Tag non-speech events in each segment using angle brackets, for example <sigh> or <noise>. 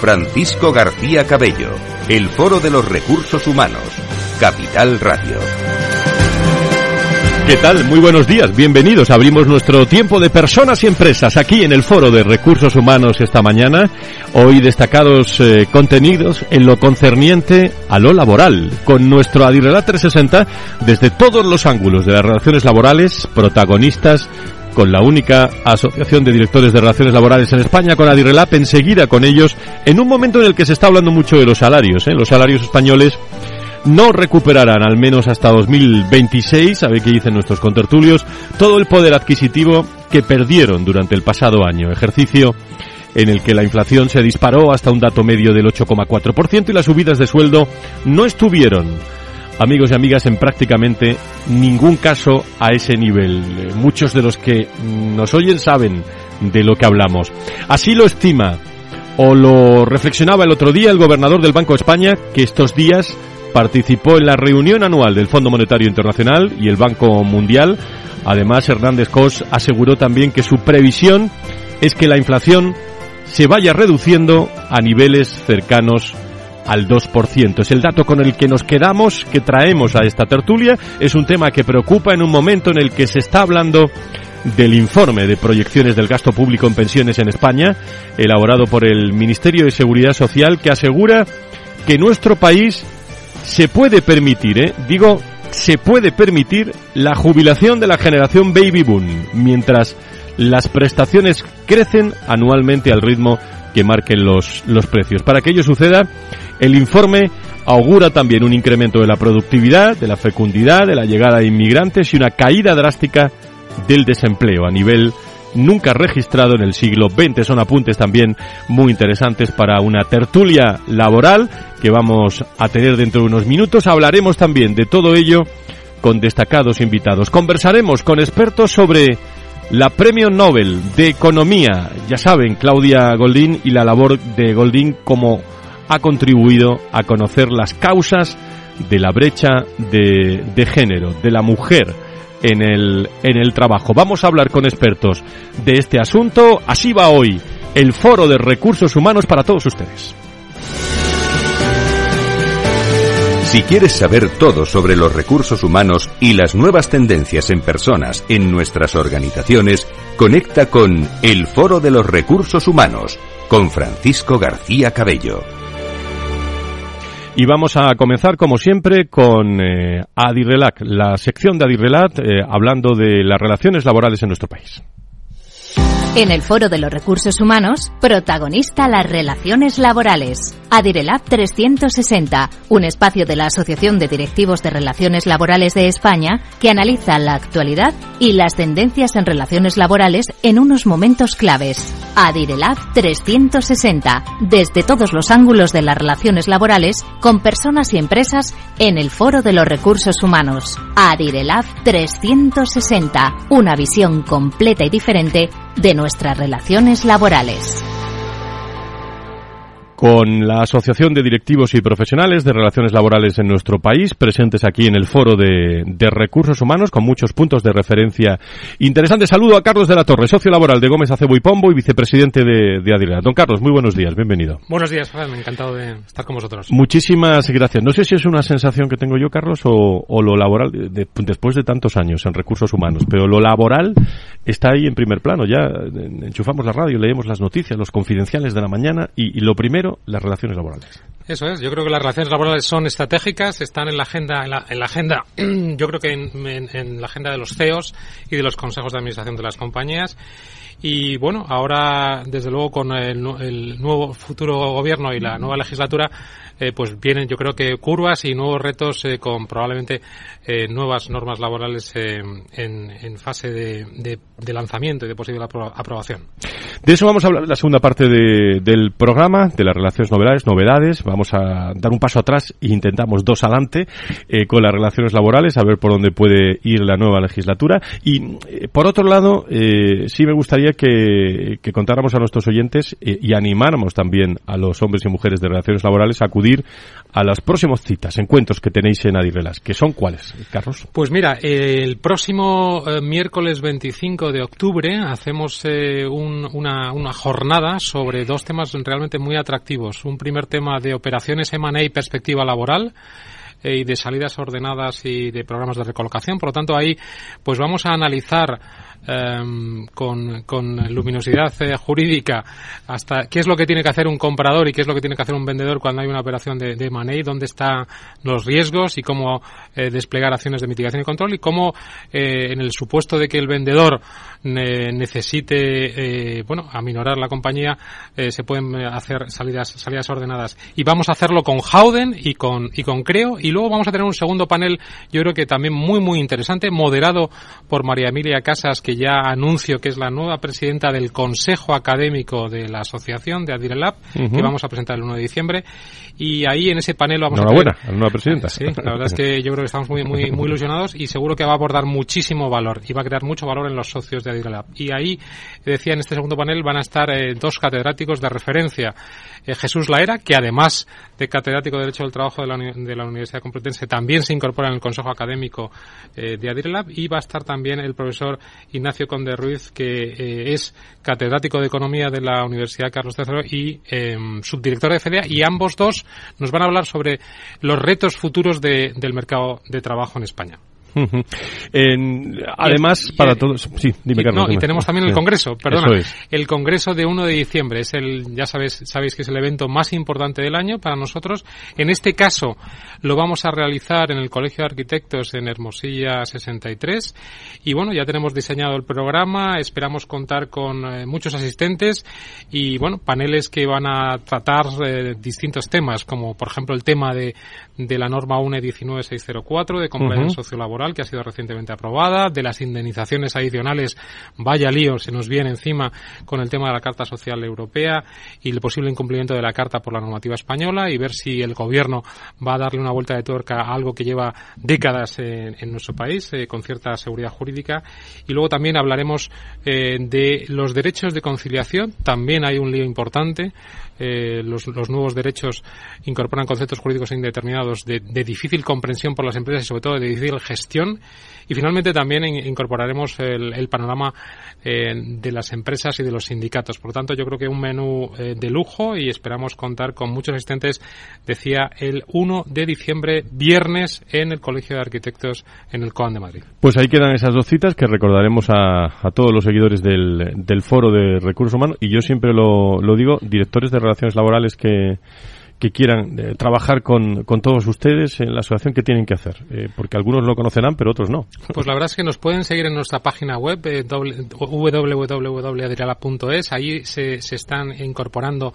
Francisco García Cabello, el Foro de los Recursos Humanos, Capital Radio. ¿Qué tal? Muy buenos días, bienvenidos. Abrimos nuestro tiempo de personas y empresas aquí en el Foro de Recursos Humanos esta mañana. Hoy destacados eh, contenidos en lo concerniente a lo laboral, con nuestro Adirrelat 360 desde todos los ángulos de las relaciones laborales, protagonistas con la única asociación de directores de relaciones laborales en España, con Adirrelap, enseguida con ellos, en un momento en el que se está hablando mucho de los salarios, ¿eh? los salarios españoles no recuperarán, al menos hasta 2026, sabe qué dicen nuestros contertulios, todo el poder adquisitivo que perdieron durante el pasado año, ejercicio en el que la inflación se disparó hasta un dato medio del 8,4% y las subidas de sueldo no estuvieron, amigos y amigas, en prácticamente ningún caso a ese nivel. Muchos de los que nos oyen saben de lo que hablamos. Así lo estima o lo reflexionaba el otro día el gobernador del Banco de España, que estos días participó en la reunión anual del Fondo Monetario Internacional y el Banco Mundial. Además, Hernández Cos aseguró también que su previsión es que la inflación se vaya reduciendo a niveles cercanos al 2%. Es el dato con el que nos quedamos, que traemos a esta tertulia. Es un tema que preocupa en un momento en el que se está hablando del informe de proyecciones del gasto público en pensiones en España, elaborado por el Ministerio de Seguridad Social, que asegura que nuestro país se puede permitir, ¿eh? digo, se puede permitir la jubilación de la generación baby boom, mientras las prestaciones crecen anualmente al ritmo que marquen los, los precios. Para que ello suceda, el informe augura también un incremento de la productividad, de la fecundidad, de la llegada de inmigrantes y una caída drástica del desempleo a nivel nunca registrado en el siglo XX. Son apuntes también muy interesantes para una tertulia laboral que vamos a tener dentro de unos minutos. Hablaremos también de todo ello con destacados invitados. Conversaremos con expertos sobre la Premio Nobel de Economía. Ya saben, Claudia Goldín y la labor de Goldín como ha contribuido a conocer las causas de la brecha de, de género, de la mujer en el, en el trabajo. Vamos a hablar con expertos de este asunto. Así va hoy el Foro de Recursos Humanos para todos ustedes. Si quieres saber todo sobre los recursos humanos y las nuevas tendencias en personas en nuestras organizaciones, conecta con El Foro de los Recursos Humanos con Francisco García Cabello. Y vamos a comenzar, como siempre, con eh, Adirrelac, la sección de Adirrelat, eh, hablando de las relaciones laborales en nuestro país. En el Foro de los Recursos Humanos, protagonista las relaciones laborales. Adirelab 360, un espacio de la Asociación de Directivos de Relaciones Laborales de España que analiza la actualidad y las tendencias en relaciones laborales en unos momentos claves. Adirelab 360, desde todos los ángulos de las relaciones laborales con personas y empresas en el Foro de los Recursos Humanos. Adirelab 360, una visión completa y diferente de nuestras relaciones laborales con la Asociación de Directivos y Profesionales de Relaciones Laborales en nuestro país, presentes aquí en el Foro de, Recursos Humanos, con muchos puntos de referencia interesantes. Saludo a Carlos de la Torre, socio laboral de Gómez Acebo y Pombo y vicepresidente de, de Don Carlos, muy buenos días, bienvenido. Buenos días, me encantado de estar con vosotros. Muchísimas gracias. No sé si es una sensación que tengo yo, Carlos, o, lo laboral, después de tantos años en recursos humanos, pero lo laboral está ahí en primer plano. Ya enchufamos la radio, leemos las noticias, los confidenciales de la mañana y lo primero las relaciones laborales. Eso es, yo creo que las relaciones laborales son estratégicas, están en la agenda, en la, agenda, <clears throat> yo creo que en, la agenda de los CEOs y de los consejos de administración de las compañías Y bueno, ahora, desde luego, con el, nuevo futuro gobierno y la nueva legislatura, eh, pues vienen, yo creo que curvas y nuevos retos eh, con probablemente eh, nuevas normas laborales en, en, fase de, de, lanzamiento y de posible aprobación. De eso vamos a hablar en la segunda parte de, del programa, de las relaciones novedades, novedades. Vamos a dar un paso atrás e intentamos dos adelante con las relaciones laborales, a ver por dónde puede ir la nueva legislatura. Y por otro lado, sí me gustaría que, contáramos a nuestros oyentes y animáramos también a los hombres y mujeres de relaciones laborales a acudir a las próximas citas, encuentros que tenéis en Adirrelas, que son cuáles, Carlos. Pues mira, el próximo eh, miércoles 25 de octubre hacemos eh, una, una, jornada sobre dos temas realmente muy atractivos. Un primer tema de operaciones M&A y perspectiva laboral eh, y de salidas ordenadas y de programas de recolocación. Por lo tanto, ahí pues vamos a analizar Em, con, luminosidad eh, jurídica hasta qué es lo que tiene que hacer un comprador y qué es lo que tiene que hacer un vendedor cuando hay una operación de, de money, dónde están los riesgos y cómo eh, desplegar acciones de mitigación y control y cómo eh, en el supuesto de que el vendedor necesite bueno aminorar la compañía se pueden hacer salidas salidas ordenadas. Y vamos a hacerlo con Howden y con y con Creo. Y luego vamos a tener un segundo panel yo creo que también muy muy interesante moderado por María Emilia Casas que ya anuncio que es la nueva presidenta del Consejo Académico de la Asociación de Adirelab, que vamos a presentar el 1 de diciembre. Y ahí en ese panel vamos a tener... la nueva presidenta. Sí, la verdad es que yo creo que estamos muy, muy, muy ilusionados y seguro que va a abordar muchísimo valor y va a crear mucho valor en los socios de Adirelab. Y ahí, decía, en este segundo panel van a estar eh, dos catedráticos de referencia. Eh, Jesús Laera, que además de catedrático de Derecho del Trabajo de la, de la Universidad Complutense, también se incorpora en el Consejo Académico eh, de Adirelab y va a estar también el profesor Ignacio Conde Ruiz, que eh, es catedrático de Economía de la Universidad Carlos III y em, subdirector de FEDEA, y ambos dos nos van a hablar sobre los retos futuros del mercado de trabajo en España <laughs> además, para todos. Sí, dime, Carlos. y tenemos también el Congreso, perdona. El Congreso de 1 de diciembre. Es el, ya sabéis, sabéis que es el evento más importante del año para nosotros. En este caso, lo vamos a realizar en el Colegio de Arquitectos en Hermosilla 63. Y bueno, ya tenemos diseñado el programa. Esperamos contar con eh, muchos asistentes y, bueno, paneles que van a tratar eh, distintos temas, como por ejemplo el tema de, de la norma UNE 19604 de compliance sociolaboral que ha sido recientemente aprobada, de las indemnizaciones adicionales, vaya lío, se nos viene encima con el tema de la Carta Social Europea y el posible incumplimiento de la Carta por la normativa española y ver si el Gobierno va a darle una vuelta de tuerca a algo que lleva décadas en, nuestro país eh, con cierta seguridad jurídica. Y luego también hablaremos eh, de los derechos de conciliación. También hay un lío importante. Eh, los, nuevos derechos incorporan conceptos jurídicos indeterminados de, difícil comprensión por las empresas y sobre todo de difícil gestión. Y finalmente también incorporaremos el, panorama eh, de las empresas y de los sindicatos. Por lo tanto, yo creo que un menú eh, de lujo y esperamos contar con muchos asistentes, decía, el 1 de diciembre, viernes, en el Colegio de Arquitectos en el COAN de Madrid. Pues ahí quedan esas dos citas que recordaremos a, a todos los seguidores del, del Foro de Recursos Humanos. Y yo siempre lo, lo digo, directores de relaciones laborales que, que quieran eh, trabajar con, con, todos ustedes en la asociación, ¿qué tienen que hacer? Eh, porque algunos lo conocerán, pero otros no. <laughs> Pues la verdad es que nos pueden seguir en nuestra página web, eh, www.adirala.es. Ahí se, se están incorporando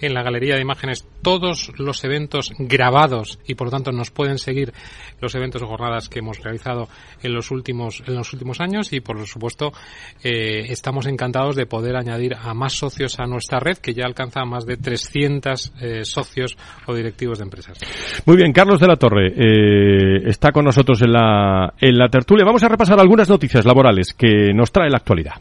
en la galería de imágenes todos los eventos grabados y por lo tanto nos pueden seguir los eventos o jornadas que hemos realizado en los últimos, en los últimos años y por supuesto estamos encantados de poder añadir a más socios a nuestra red que ya alcanza más de 300 socios o directivos de empresas. Muy bien, Carlos de la Torre eh, está con nosotros en la, en la tertulia. Vamos a repasar algunas noticias laborales que nos trae la actualidad.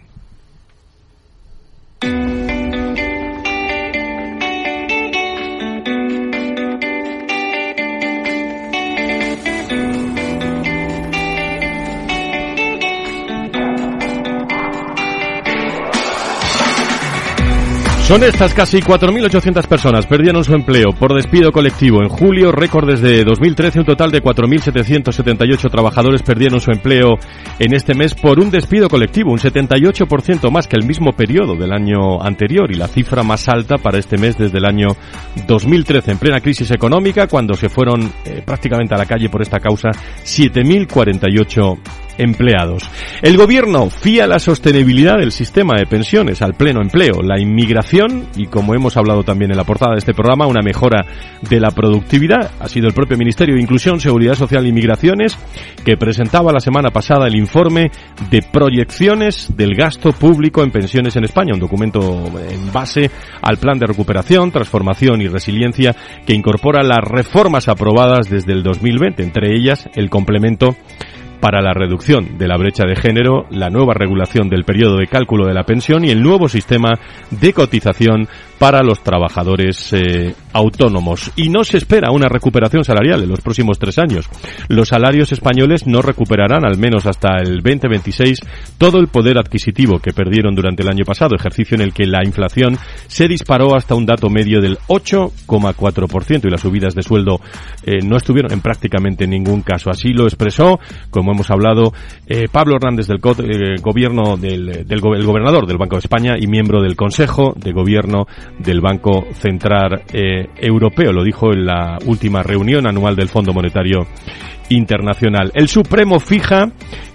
Son estas casi 4.800 personas perdieron su empleo por despido colectivo. En julio, récord desde 2013, un total de 4.778 trabajadores perdieron su empleo en este mes por un despido colectivo, un 78% más que el mismo periodo del año anterior y la cifra más alta para este mes desde el año 2013, en plena crisis económica, cuando se fueron eh, prácticamente a la calle por esta causa 7.048 empleados. El gobierno fía la sostenibilidad del sistema de pensiones al pleno empleo, la inmigración y, como hemos hablado también en la portada de este programa, una mejora de la productividad. Ha sido el propio Ministerio de Inclusión, Seguridad Social y Migraciones que presentaba la semana pasada el informe de proyecciones del gasto público en pensiones en España, un documento en base al plan de recuperación, transformación y resiliencia que incorpora las reformas aprobadas desde el 2020, entre ellas el complemento para la reducción de la brecha de género, la nueva regulación del periodo de cálculo de la pensión y el nuevo sistema de cotización para los trabajadores eh, autónomos. Y no se espera una recuperación salarial en los próximos tres años. Los salarios españoles no recuperarán, al menos hasta el 2026, todo el poder adquisitivo que perdieron durante el año pasado, ejercicio en el que la inflación se disparó hasta un dato medio del 8,4% y las subidas de sueldo eh, no estuvieron en prácticamente ningún caso. Así lo expresó, como hemos hablado, eh, Pablo Hernández del gobierno del, del gobernador del Banco de España y miembro del Consejo de Gobierno del Banco Central eh, Europeo. Lo dijo en la última reunión anual del Fondo Monetario Internacional. El Supremo fija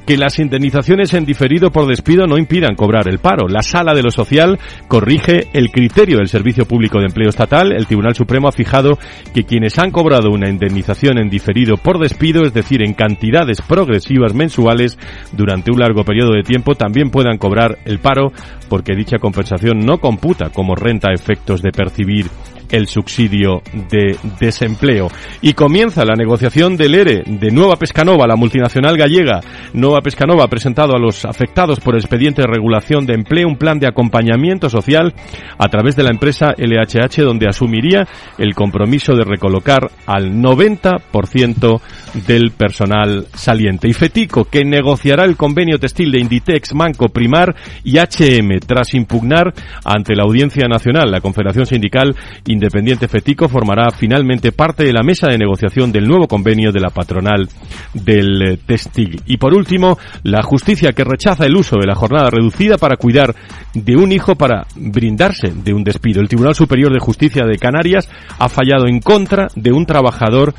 que las indemnizaciones en diferido por despido no impidan cobrar el paro. La Sala de lo Social corrige el criterio del Servicio Público de Empleo Estatal. El Tribunal Supremo ha fijado que quienes han cobrado una indemnización en diferido por despido, es decir, en cantidades progresivas mensuales durante un largo periodo de tiempo, también puedan cobrar el paro porque dicha compensación no computa como renta efectos de percibir el subsidio de desempleo. Y comienza la negociación del ERE de Nueva Pescanova, la multinacional gallega. Nueva Pescanova ha presentado a los afectados por expediente de regulación de empleo un plan de acompañamiento social a través de la empresa LHH donde asumiría el compromiso de recolocar al 90% del personal saliente. Y Fetico, que negociará el convenio textil de Inditex, Manco, Primar y HM tras impugnar ante la Audiencia Nacional, la Confederación Sindical Independiente Fetico formará finalmente parte de la mesa de negociación del nuevo convenio de la patronal del eh, textil. Y por último, la justicia que rechaza el uso de la jornada reducida para cuidar de un hijo para brindarse de un despido. El Tribunal Superior de Justicia de Canarias ha fallado en contra de un trabajador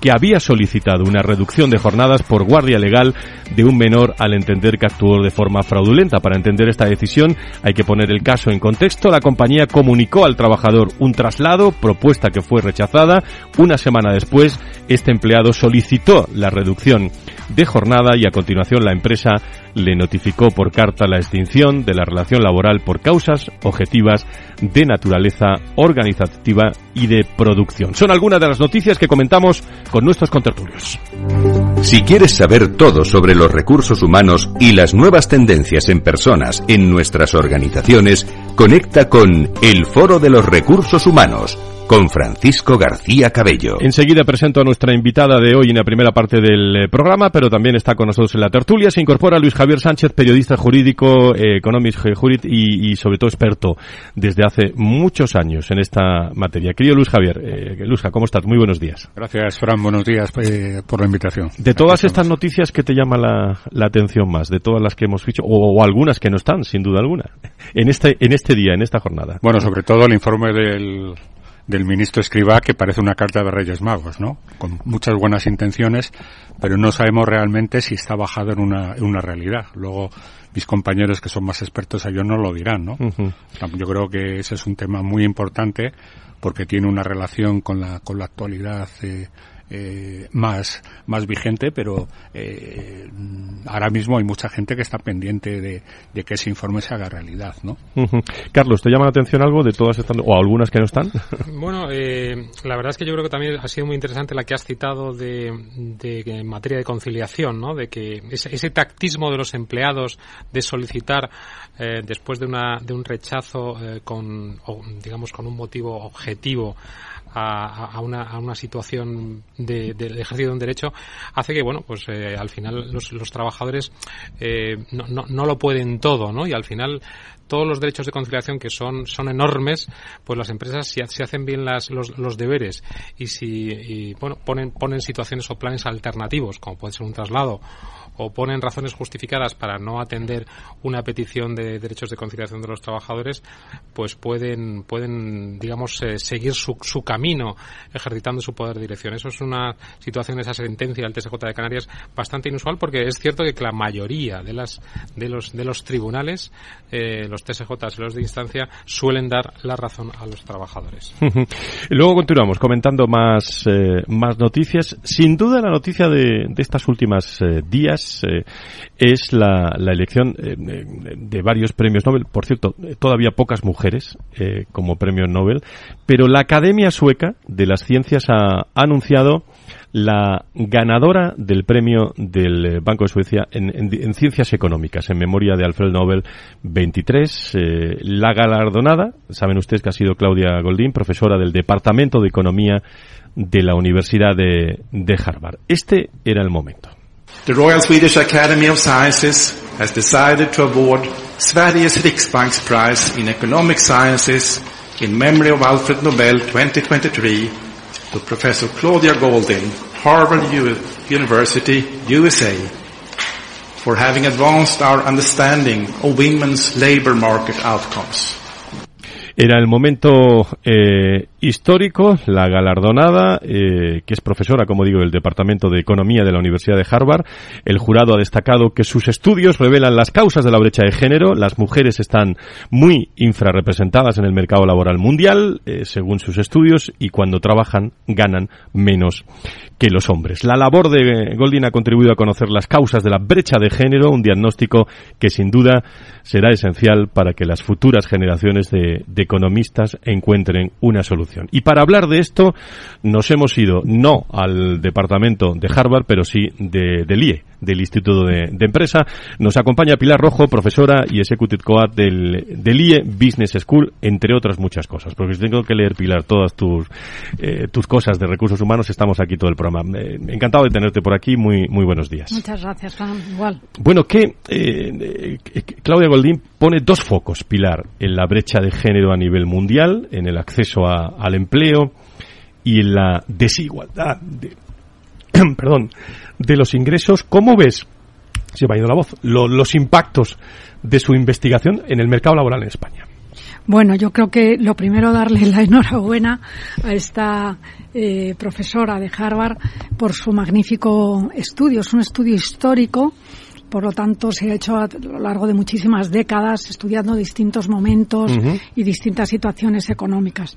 que había solicitado una reducción de jornadas por guardia legal de un menor al entender que actuó de forma fraudulenta. Para entender esta decisión hay que poner el caso en contexto. La compañía comunicó al trabajador un traslado, propuesta que fue rechazada. Una semana después, este empleado solicitó la reducción de jornada y a continuación la empresa le notificó por carta la extinción de la relación laboral por causas objetivas de naturaleza organizativa y de producción. Son algunas de las noticias que comentamos con nuestros contertulios. Si quieres saber todo sobre los recursos humanos y las nuevas tendencias en personas en nuestras organizaciones, conecta con El Foro de los Recursos Humanos con Francisco García Cabello. Enseguida presento a nuestra invitada de hoy en la primera parte del eh, programa, pero también está con nosotros en la tertulia. Se incorpora Luis Javier Sánchez, periodista jurídico, eh, economist jurid y, sobre todo experto desde hace muchos años en esta materia. Querido Luis Javier, eh, Luzca, ¿cómo estás? Muy buenos días. Gracias, Fran. Buenos días eh, por la invitación. De todas estas noticias, ¿qué te llama la, atención más? De todas las que hemos dicho, o, algunas que no están, sin duda alguna, en este, en este día, en esta jornada. Bueno, sobre todo el informe del del ministro Escribá que parece una carta de Reyes Magos, ¿no? Con muchas buenas intenciones, pero no sabemos realmente si está bajado en una, en una realidad. Luego, mis compañeros que son más expertos a ello no lo dirán, ¿no? Yo creo que ese es un tema muy importante porque tiene una relación con la, con la actualidad eh, eh, más, más vigente, pero eh, ahora mismo hay mucha gente que está pendiente de, que ese informe se haga realidad, ¿no? Carlos, ¿te llama la atención algo de todas estas, o algunas que no están? <laughs> Bueno, eh, la verdad es que yo creo que también ha sido muy interesante la que has citado de, de en materia de conciliación, ¿no? De que ese, ese tactismo de los empleados de solicitar eh, después de, una, de un rechazo eh, con, digamos, con un motivo objetivo a, una, a una situación de, de, ejercicio de un derecho hace que bueno pues eh, al final los, los trabajadores eh, no, no, no, lo pueden todo no y al final todos los derechos de conciliación que son son enormes pues las empresas si, si hacen bien las, los, los, deberes y si y, bueno ponen ponen situaciones o planes alternativos como puede ser un traslado o ponen razones justificadas para no atender una petición de derechos de conciliación de los trabajadores, pues pueden, pueden digamos, eh, seguir su, camino ejercitando su poder de dirección. Eso es una situación, esa sentencia del TSJ de Canarias bastante inusual porque es cierto que la mayoría de las de los de los tribunales, eh, los TSJ y los de instancia suelen dar la razón a los trabajadores. <laughs> Luego continuamos comentando más eh, más noticias. Sin duda la noticia de, de estas últimas días es la, elección de varios premios Nobel. Por cierto, todavía pocas mujeres como premio Nobel, pero la Academia Sueca de las Ciencias ha anunciado la ganadora del premio del eh, Banco de Suecia en, Ciencias Económicas, en memoria de Alfred Nobel 23. Eh, la galardonada, saben ustedes que ha sido Claudia Goldín, profesora del Departamento de Economía de la Universidad de Harvard. Este era el momento. The Royal Swedish Academy of Sciences has decided to award Sveriges Riksbanks Prize in Economic Sciences in memory of Alfred Nobel 2023 to Professor Claudia Golding, Harvard University, USA, for having advanced our understanding of women's labor market outcomes. Era el momento eh, histórico, la galardonada, eh, que es profesora, como digo, del Departamento de Economía de la Universidad de Harvard. El jurado ha destacado que sus estudios revelan las causas de la brecha de género. Las mujeres están muy infrarrepresentadas en el mercado laboral mundial, eh, según sus estudios, y cuando trabajan ganan menos que los hombres. La labor de Goldin ha contribuido a conocer las causas de la brecha de género, un diagnóstico que sin duda será esencial para que las futuras generaciones de, economistas encuentren una solución. Y para hablar de esto nos hemos ido no al departamento de Harvard, pero sí de, del IE, del Instituto de, Empresa. Nos acompaña Pilar Rojo, profesora y executive coach del, del IE Business School, entre otras muchas cosas. Porque si tengo que leer, Pilar, todas tus, eh, tus cosas de recursos humanos, estamos aquí todo el programa eh, encantado de tenerte por aquí. Muy, muy buenos días. Muchas gracias, Juan. Igual. Bueno, que eh, eh, Claudia Goldín pone dos focos, Pilar, en la brecha de género a nivel mundial, en el acceso al empleo y en la desigualdad de, <clears throat> perdón, de los ingresos. ¿Cómo ves, se me ha ido la voz, los impactos de su investigación en el mercado laboral en España? Bueno, yo creo que lo primero darle la <laughs> enhorabuena a esta eh, profesora de Harvard por su magnífico estudio. Es un estudio histórico por lo tanto, se ha hecho a lo largo de muchísimas décadas estudiando distintos momentos y distintas situaciones económicas.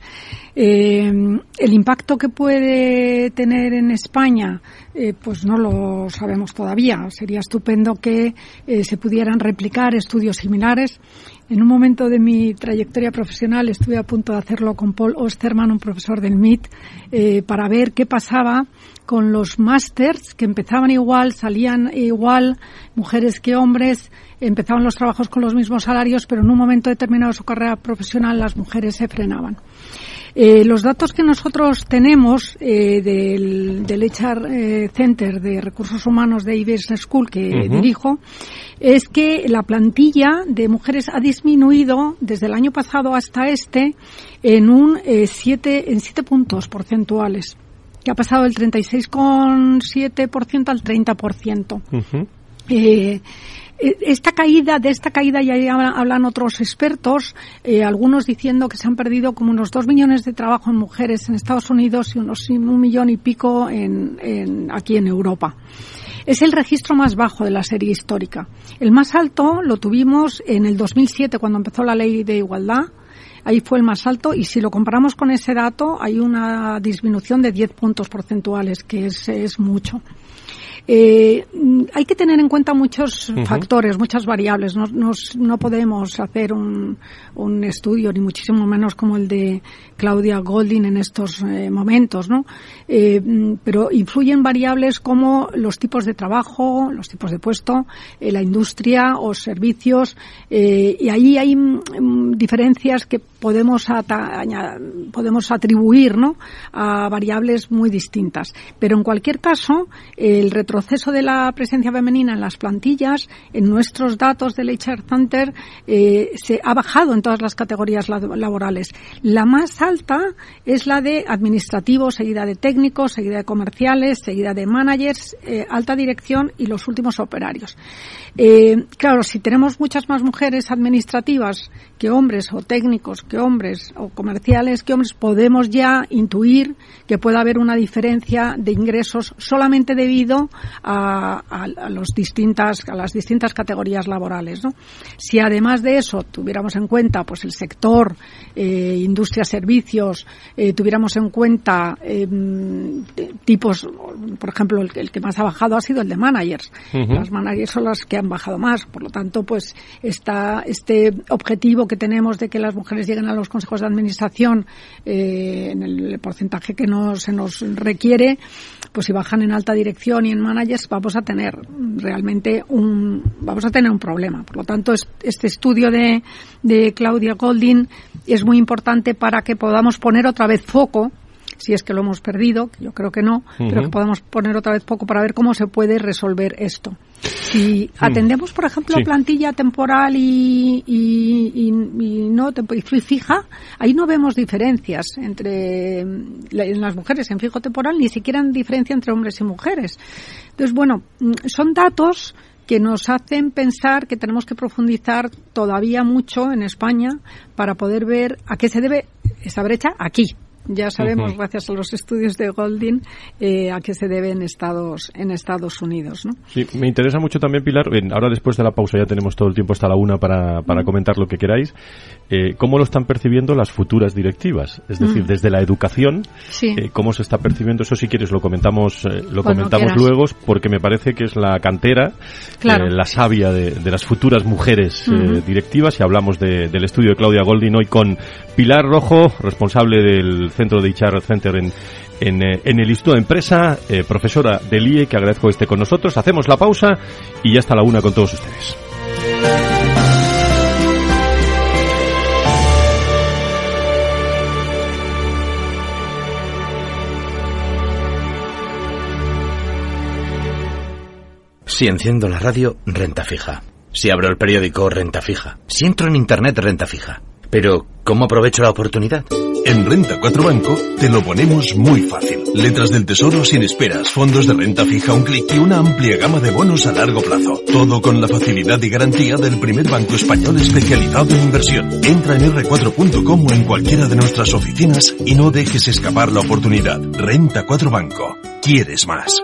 Eh, el impacto que puede tener en España, eh, pues no lo sabemos todavía. Sería estupendo que eh, se pudieran replicar estudios similares. En un momento de mi trayectoria profesional estuve a punto de hacerlo con Paul Osterman, un profesor del MIT, para ver qué pasaba con los másters que empezaban igual, salían igual, mujeres que hombres, empezaban los trabajos con los mismos salarios, pero en un momento determinado de su carrera profesional las mujeres se frenaban. Eh, los datos que nosotros tenemos eh, del, del HR eh, Center de Recursos Humanos de IBS School que dirijo es que la plantilla de mujeres ha disminuido desde el año pasado hasta este en un siete en siete puntos porcentuales que ha pasado del 36,7% al 30%. Eh, eh, esta caída, de esta caída ya hablan otros expertos, eh, algunos diciendo que se han perdido como unos dos millones de trabajo en mujeres en Estados Unidos y unos un millón y pico en, aquí en Europa. Es el registro más bajo de la serie histórica. El más alto lo tuvimos en el 2007 cuando empezó la ley de igualdad ahí fue el más alto y si lo comparamos con ese dato hay una disminución de 10 puntos porcentuales, que es, es mucho. Eh, hay que tener en cuenta muchos factores, muchas variables. No, no podemos hacer un, un, estudio, ni muchísimo menos como el de Claudia Golding en estos eh, momentos, ¿no? Eh, pero influyen variables como los tipos de trabajo, los tipos de puesto, la industria o servicios, y ahí hay mm, diferencias que podemos, podemos atribuir ¿no? a variables muy distintas. Pero en cualquier caso, el proceso de la presencia femenina en las plantillas, en nuestros datos del HR Center, eh, se ha bajado en todas las categorías laborales. La más alta es la de administrativos, seguida de técnicos, seguida de comerciales, seguida de managers, eh, alta dirección y los últimos operarios. Eh, claro, si tenemos muchas más mujeres administrativas que hombres o técnicos que hombres o comerciales que hombres, podemos ya intuir que puede haber una diferencia de ingresos solamente debido a, los distintas, a las distintas categorías laborales. ¿no? Si además de eso tuviéramos en cuenta pues el sector, eh, industria, servicios, eh, tuviéramos en cuenta em, tipos, por ejemplo, el, que más ha bajado ha sido el de managers. Las managers son las que han bajado más. Por lo tanto, pues está este objetivo que tenemos de que las mujeres lleguen a los consejos de administración eh, en el porcentaje que no se nos requiere, pues si bajan en alta dirección y en managers vamos a tener realmente un vamos a tener un problema. Por lo tanto, este estudio de, de Claudia Golding es muy importante para que podamos poner otra vez foco si es que lo hemos perdido, yo creo que no, pero que podamos poner otra vez poco para ver cómo se puede resolver esto. Si mm. atendemos, por ejemplo, plantilla temporal y, y, no y fija, ahí no vemos diferencias entre en las mujeres en fijo temporal, ni siquiera en diferencia entre hombres y mujeres. Entonces, bueno, mm, son datos que nos hacen pensar que tenemos que profundizar todavía mucho en España para poder ver a qué se debe esa brecha aquí, ya sabemos, gracias a los estudios de Golding, eh, a qué se debe en Estados, en Estados Unidos. ¿no? Sí, me interesa mucho también, Pilar, ahora después de la pausa ya tenemos todo el tiempo hasta la una para, para comentar lo que queráis, eh, ¿cómo lo están percibiendo las futuras directivas? Es decir, desde la educación, eh, ¿cómo se está percibiendo? Eso si quieres lo comentamos, lo comentamos luego, porque me parece que es la cantera, la savia de, las futuras mujeres directivas, y hablamos del estudio de Claudia Golding hoy con Pilar Rojo, responsable del centro de HR Center en, en, eh, en el Instituto Empresa, eh, profesora del IE, que agradezco esté con nosotros. Hacemos la pausa y ya está la una con todos ustedes. Si enciendo la radio, renta fija. Si abro el periódico, renta fija. Si entro en Internet, renta fija. Pero, ¿cómo aprovecho la oportunidad? En Renta 4 Banco te lo ponemos muy fácil. Letras del tesoro sin esperas, fondos de renta fija un clic y una amplia gama de bonos a largo plazo. Todo con la facilidad y garantía del primer banco español especializado en inversión. Entra en r4.com o en cualquiera de nuestras oficinas y no dejes escapar la oportunidad. Renta 4 Banco. ¿Quieres más?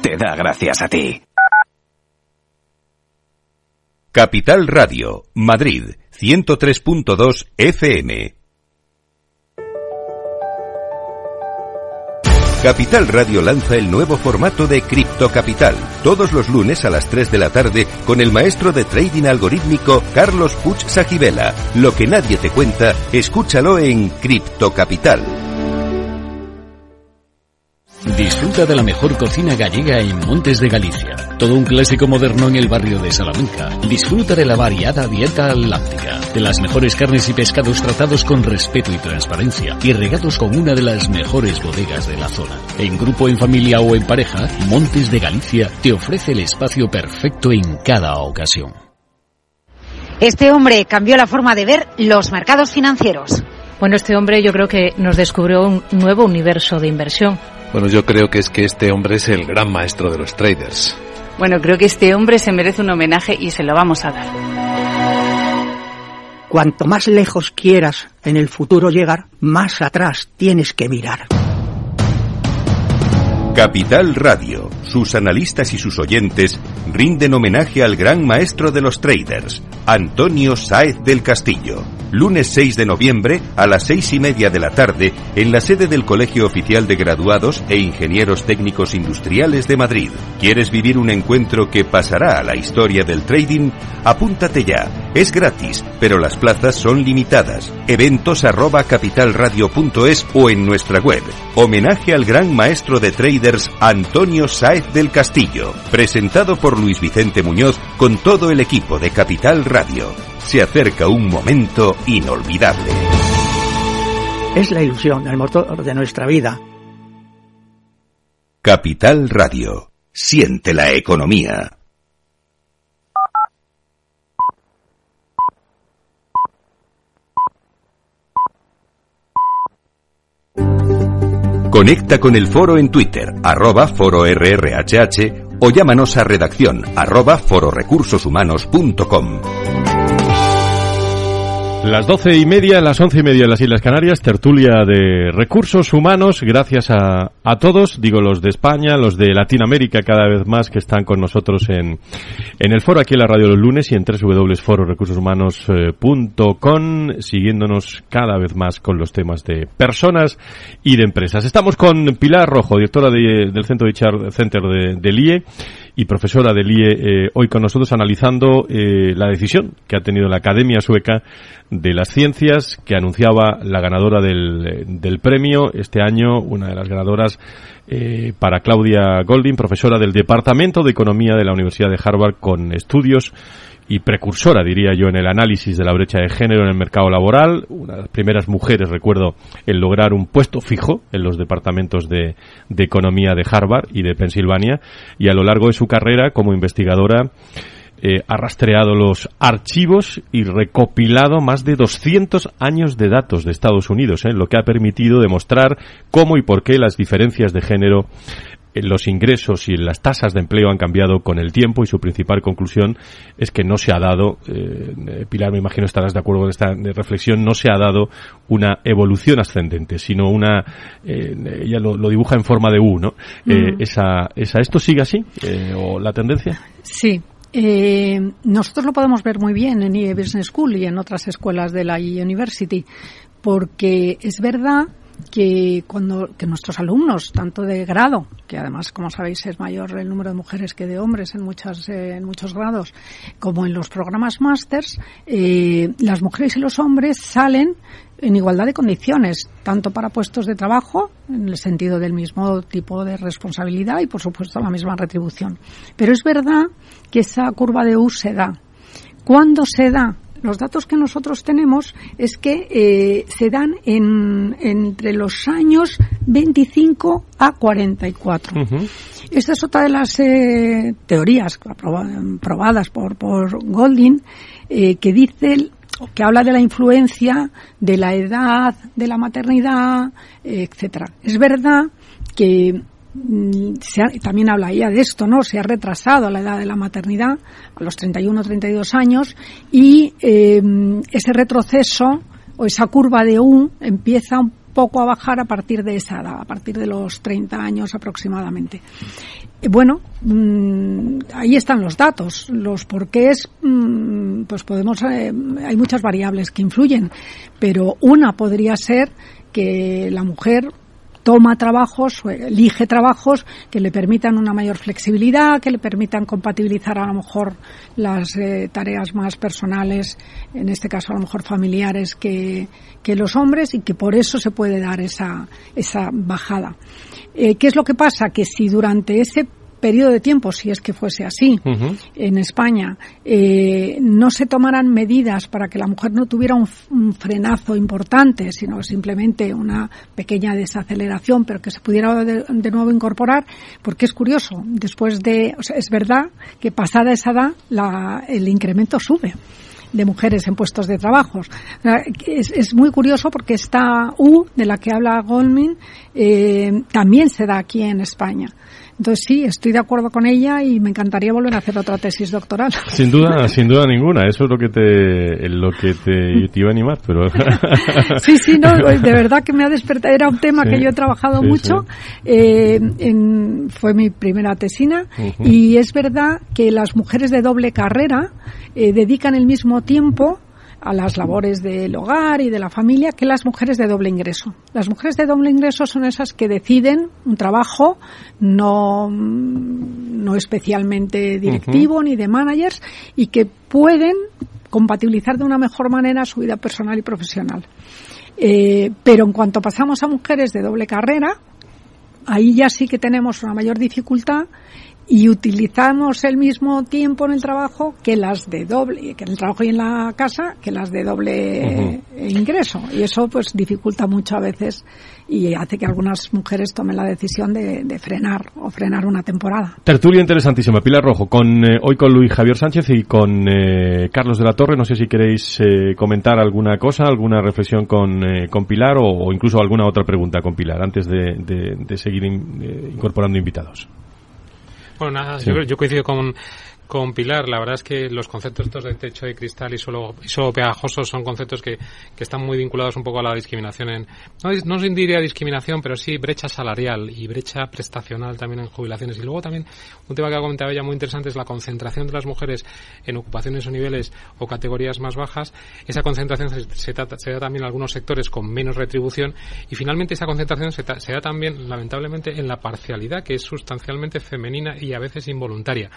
te da gracias a ti. Capital Radio, Madrid, 103.2 FM. Capital Radio lanza el nuevo formato de Cripto Capital, todos los lunes a las 3 de la tarde con el maestro de trading algorítmico Carlos Puch Sajibela. Lo que nadie te cuenta, escúchalo en Cripto Capital. Disfruta de la mejor cocina gallega en Montes de Galicia. Todo un clásico moderno en el barrio de Salamanca. Disfruta de la variada dieta láctica, de las mejores carnes y pescados tratados con respeto y transparencia y regados con una de las mejores bodegas de la zona. En grupo, en familia o en pareja, Montes de Galicia te ofrece el espacio perfecto en cada ocasión. Este hombre cambió la forma de ver los mercados financieros. Bueno, este hombre yo creo que nos descubrió un nuevo universo de inversión bueno, yo creo que es que este hombre es el gran maestro de los traders. Bueno, creo que este hombre se merece un homenaje y se lo vamos a dar. Cuanto más lejos quieras en el futuro llegar, más atrás tienes que mirar. Capital Radio, sus analistas y sus oyentes rinden homenaje al gran maestro de los traders, Antonio Sáez del Castillo. Lunes 6 de noviembre a las seis y media de la tarde en la sede del Colegio Oficial de Graduados e Ingenieros Técnicos Industriales de Madrid. ¿Quieres vivir un encuentro que pasará a la historia del trading? Apúntate ya. Es gratis, pero las plazas son limitadas. Eventos arroba capitalradio.es o en nuestra web. Homenaje al gran maestro de traders Antonio Sáez del Castillo. Presentado por Luis Vicente Muñoz con todo el equipo de Capital Radio. Se acerca un momento inolvidable. Es la ilusión, el motor de nuestra vida. Capital Radio. Siente la economía. Conecta con el foro en Twitter, arroba foro RRHH o llámanos a redacción arroba fororecursoshumanos.com. Las doce y media, las once y media de las Islas Canarias, tertulia de recursos humanos, gracias a, a todos, digo los de España, los de Latinoamérica cada vez más que están con nosotros en, en el foro aquí en la radio los lunes y en www.fororecursoshumanos.com, siguiéndonos cada vez más con los temas de personas y de empresas. Estamos con Pilar Rojo, directora del Centro de Char Center de, del IE y profesora del IE, eh, hoy con nosotros analizando eh, la decisión que ha tenido la Academia Sueca de las Ciencias, que anunciaba la ganadora del, del premio. Este año, una de las ganadoras eh, para Claudia Golding, profesora del Departamento de Economía de la Universidad de Harvard, con estudios y precursora, diría yo, en el análisis de la brecha de género en el mercado laboral, una de las primeras mujeres, recuerdo, en lograr un puesto fijo en los departamentos de, de economía de Harvard y de Pensilvania, y a lo largo de su carrera como investigadora, eh, ha rastreado los archivos y recopilado más de 200 años de datos de Estados Unidos, eh, lo que ha permitido demostrar cómo y por qué las diferencias de género los ingresos y las tasas de empleo han cambiado con el tiempo y su principal conclusión es que no se ha dado, eh, Pilar, me imagino estarás de acuerdo con esta reflexión, no se ha dado una evolución ascendente, sino una, eh, ella lo, lo, dibuja en forma de U, ¿no? Eh, Mm. esa, esa, ¿Esto sigue así? Eh, ¿O la tendencia? Sí, eh, nosotros lo podemos ver muy bien en IE Business School y en otras escuelas de la IE University, porque es verdad que cuando que nuestros alumnos, tanto de grado, que además, como sabéis, es mayor el número de mujeres que de hombres en muchas en muchos grados, como en los programas másters, eh, las mujeres y los hombres salen en igualdad de condiciones, tanto para puestos de trabajo, en el sentido del mismo tipo de responsabilidad y, por supuesto, la misma retribución. Pero es verdad que esa curva de U se da. ¿Cuándo se da? Los datos que nosotros tenemos es que eh, se dan en, entre los años 25 a 44. Uh -huh. Esta es otra de las eh, teorías probadas por, por Golding eh, que dice que habla de la influencia de la edad, de la maternidad, etcétera. Es verdad que ha, también habla ella de esto, ¿no? Se ha retrasado la edad de la maternidad a los 31 o 32 años y eh, ese retroceso o esa curva de U empieza un poco a bajar a partir de esa edad, a partir de los 30 años aproximadamente. Bueno, mmm, ahí están los datos, los porqués, mmm, pues podemos, eh, hay muchas variables que influyen, pero una podría ser que la mujer toma trabajos elige trabajos que le permitan una mayor flexibilidad, que le permitan compatibilizar a lo mejor las eh, tareas más personales, en este caso a lo mejor familiares, que, que los hombres y que por eso se puede dar esa, esa bajada. Eh, ¿Qué es lo que pasa? Que si durante ese periodo de tiempo, si es que fuese así, uh -huh. en España, eh, no se tomaran medidas para que la mujer no tuviera un, un, frenazo importante, sino simplemente una pequeña desaceleración, pero que se pudiera de, de nuevo incorporar, porque es curioso, después de, o sea, es verdad que pasada esa edad, la, el incremento sube de mujeres en puestos de trabajo. Es, es, muy curioso porque esta U de la que habla Goldman eh, también se da aquí en España. Entonces sí, estoy de acuerdo con ella y me encantaría volver a hacer otra tesis doctoral. <laughs> Sin duda, sin duda ninguna. Eso es lo que te, lo que te, te iba a animar, pero. <laughs> sí, sí, no, de verdad que me ha despertado. Era un tema sí, que yo he trabajado sí, mucho. Sí. Eh, en, fue mi primera tesina uh -huh. y es verdad que las mujeres de doble carrera eh, dedican el mismo tiempo a las labores del hogar y de la familia que las mujeres de doble ingreso. Las mujeres de doble ingreso son esas que deciden un trabajo no, no especialmente directivo ni de managers y que pueden compatibilizar de una mejor manera su vida personal y profesional. Eh, pero en cuanto pasamos a mujeres de doble carrera, ahí ya sí que tenemos una mayor dificultad y utilizamos el mismo tiempo en el trabajo que las de doble, que en el trabajo y en la casa, que las de doble ingreso. Y eso pues dificulta mucho a veces y hace que algunas mujeres tomen la decisión de, frenar o frenar una temporada. Tertulia interesantísima. Pilar Rojo, con eh, hoy con Luis Javier Sánchez y con eh, Carlos de la Torre. No sé si queréis eh, comentar alguna cosa, alguna reflexión con, con Pilar o, incluso alguna otra pregunta con Pilar antes de, seguir incorporando invitados. Bueno, nada, yo, coincido con, con Pilar, la verdad es que los conceptos estos de techo de cristal y suelo, y pegajosos son conceptos que, que, están muy vinculados un poco a la discriminación en, no, no se diría discriminación, pero sí brecha salarial y brecha prestacional también en jubilaciones. Y luego también un tema que ha comentado ella muy interesante es la concentración de las mujeres en ocupaciones o niveles o categorías más bajas. Esa concentración se, da, también en algunos sectores con menos retribución y finalmente esa concentración se, se da también lamentablemente en la parcialidad que es sustancialmente femenina y a veces involuntaria.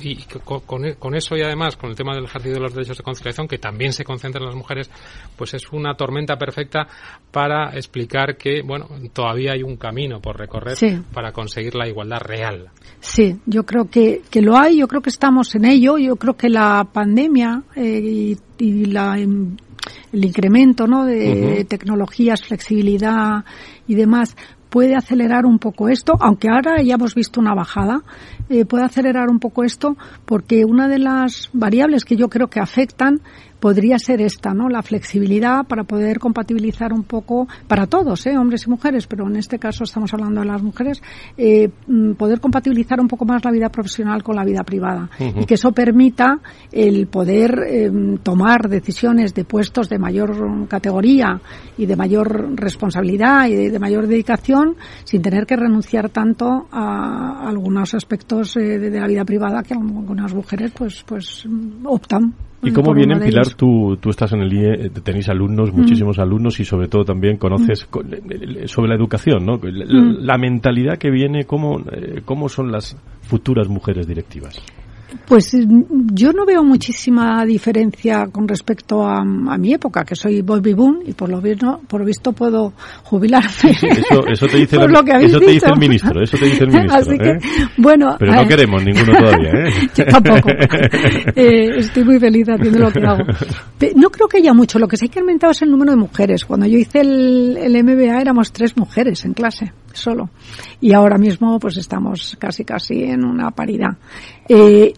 Y, con, eso y además con el tema del ejercicio de los derechos de conciliación, que también se concentra en las mujeres, pues es una tormenta perfecta para explicar que, bueno, todavía hay un camino por recorrer para conseguir la igualdad real. Sí, yo creo que, que lo hay, yo creo que estamos en ello, yo creo que la pandemia eh, y, la em, el incremento ¿no? de tecnologías, flexibilidad y demás, puede acelerar un poco esto, aunque ahora ya hemos visto una bajada, eh, puede acelerar un poco esto porque una de las variables que yo creo que afectan podría ser esta, ¿no? La flexibilidad para poder compatibilizar un poco para todos, ¿eh? hombres y mujeres, pero en este caso estamos hablando de las mujeres, eh, mm, poder compatibilizar un poco más la vida profesional con la vida privada y que eso permita el poder eh, tomar decisiones de puestos de mayor categoría y de mayor responsabilidad y de, mayor dedicación sin tener que renunciar tanto a, algunos aspectos eh, de, de, la vida privada que algunas mujeres pues pues optan ¿Y cómo viene, Pilar? Tú, tú estás en el IE, eh, tenéis alumnos, muchísimos alumnos, y sobre todo también conoces sobre la educación, ¿no? La, mentalidad que viene, ¿cómo, eh, ¿cómo son las futuras mujeres directivas? Pues mm, yo no veo muchísima diferencia con respecto a, mi época, que soy Bobby Boom y por lo visto, por visto puedo jubilarme. eso, te dice, <laughs> eso te dice el ministro, eso te dice el ministro. Así que, ¿eh? bueno, Pero no queremos ninguno todavía, ¿eh? <laughs> Yo tampoco. <laughs> Eh, estoy muy feliz haciendo lo que hago. No creo que haya mucho. Lo que sí que aumentar es el número de mujeres. Cuando yo hice el, el MBA éramos tres mujeres en clase solo. Y ahora mismo pues estamos casi casi en una paridad. Eh,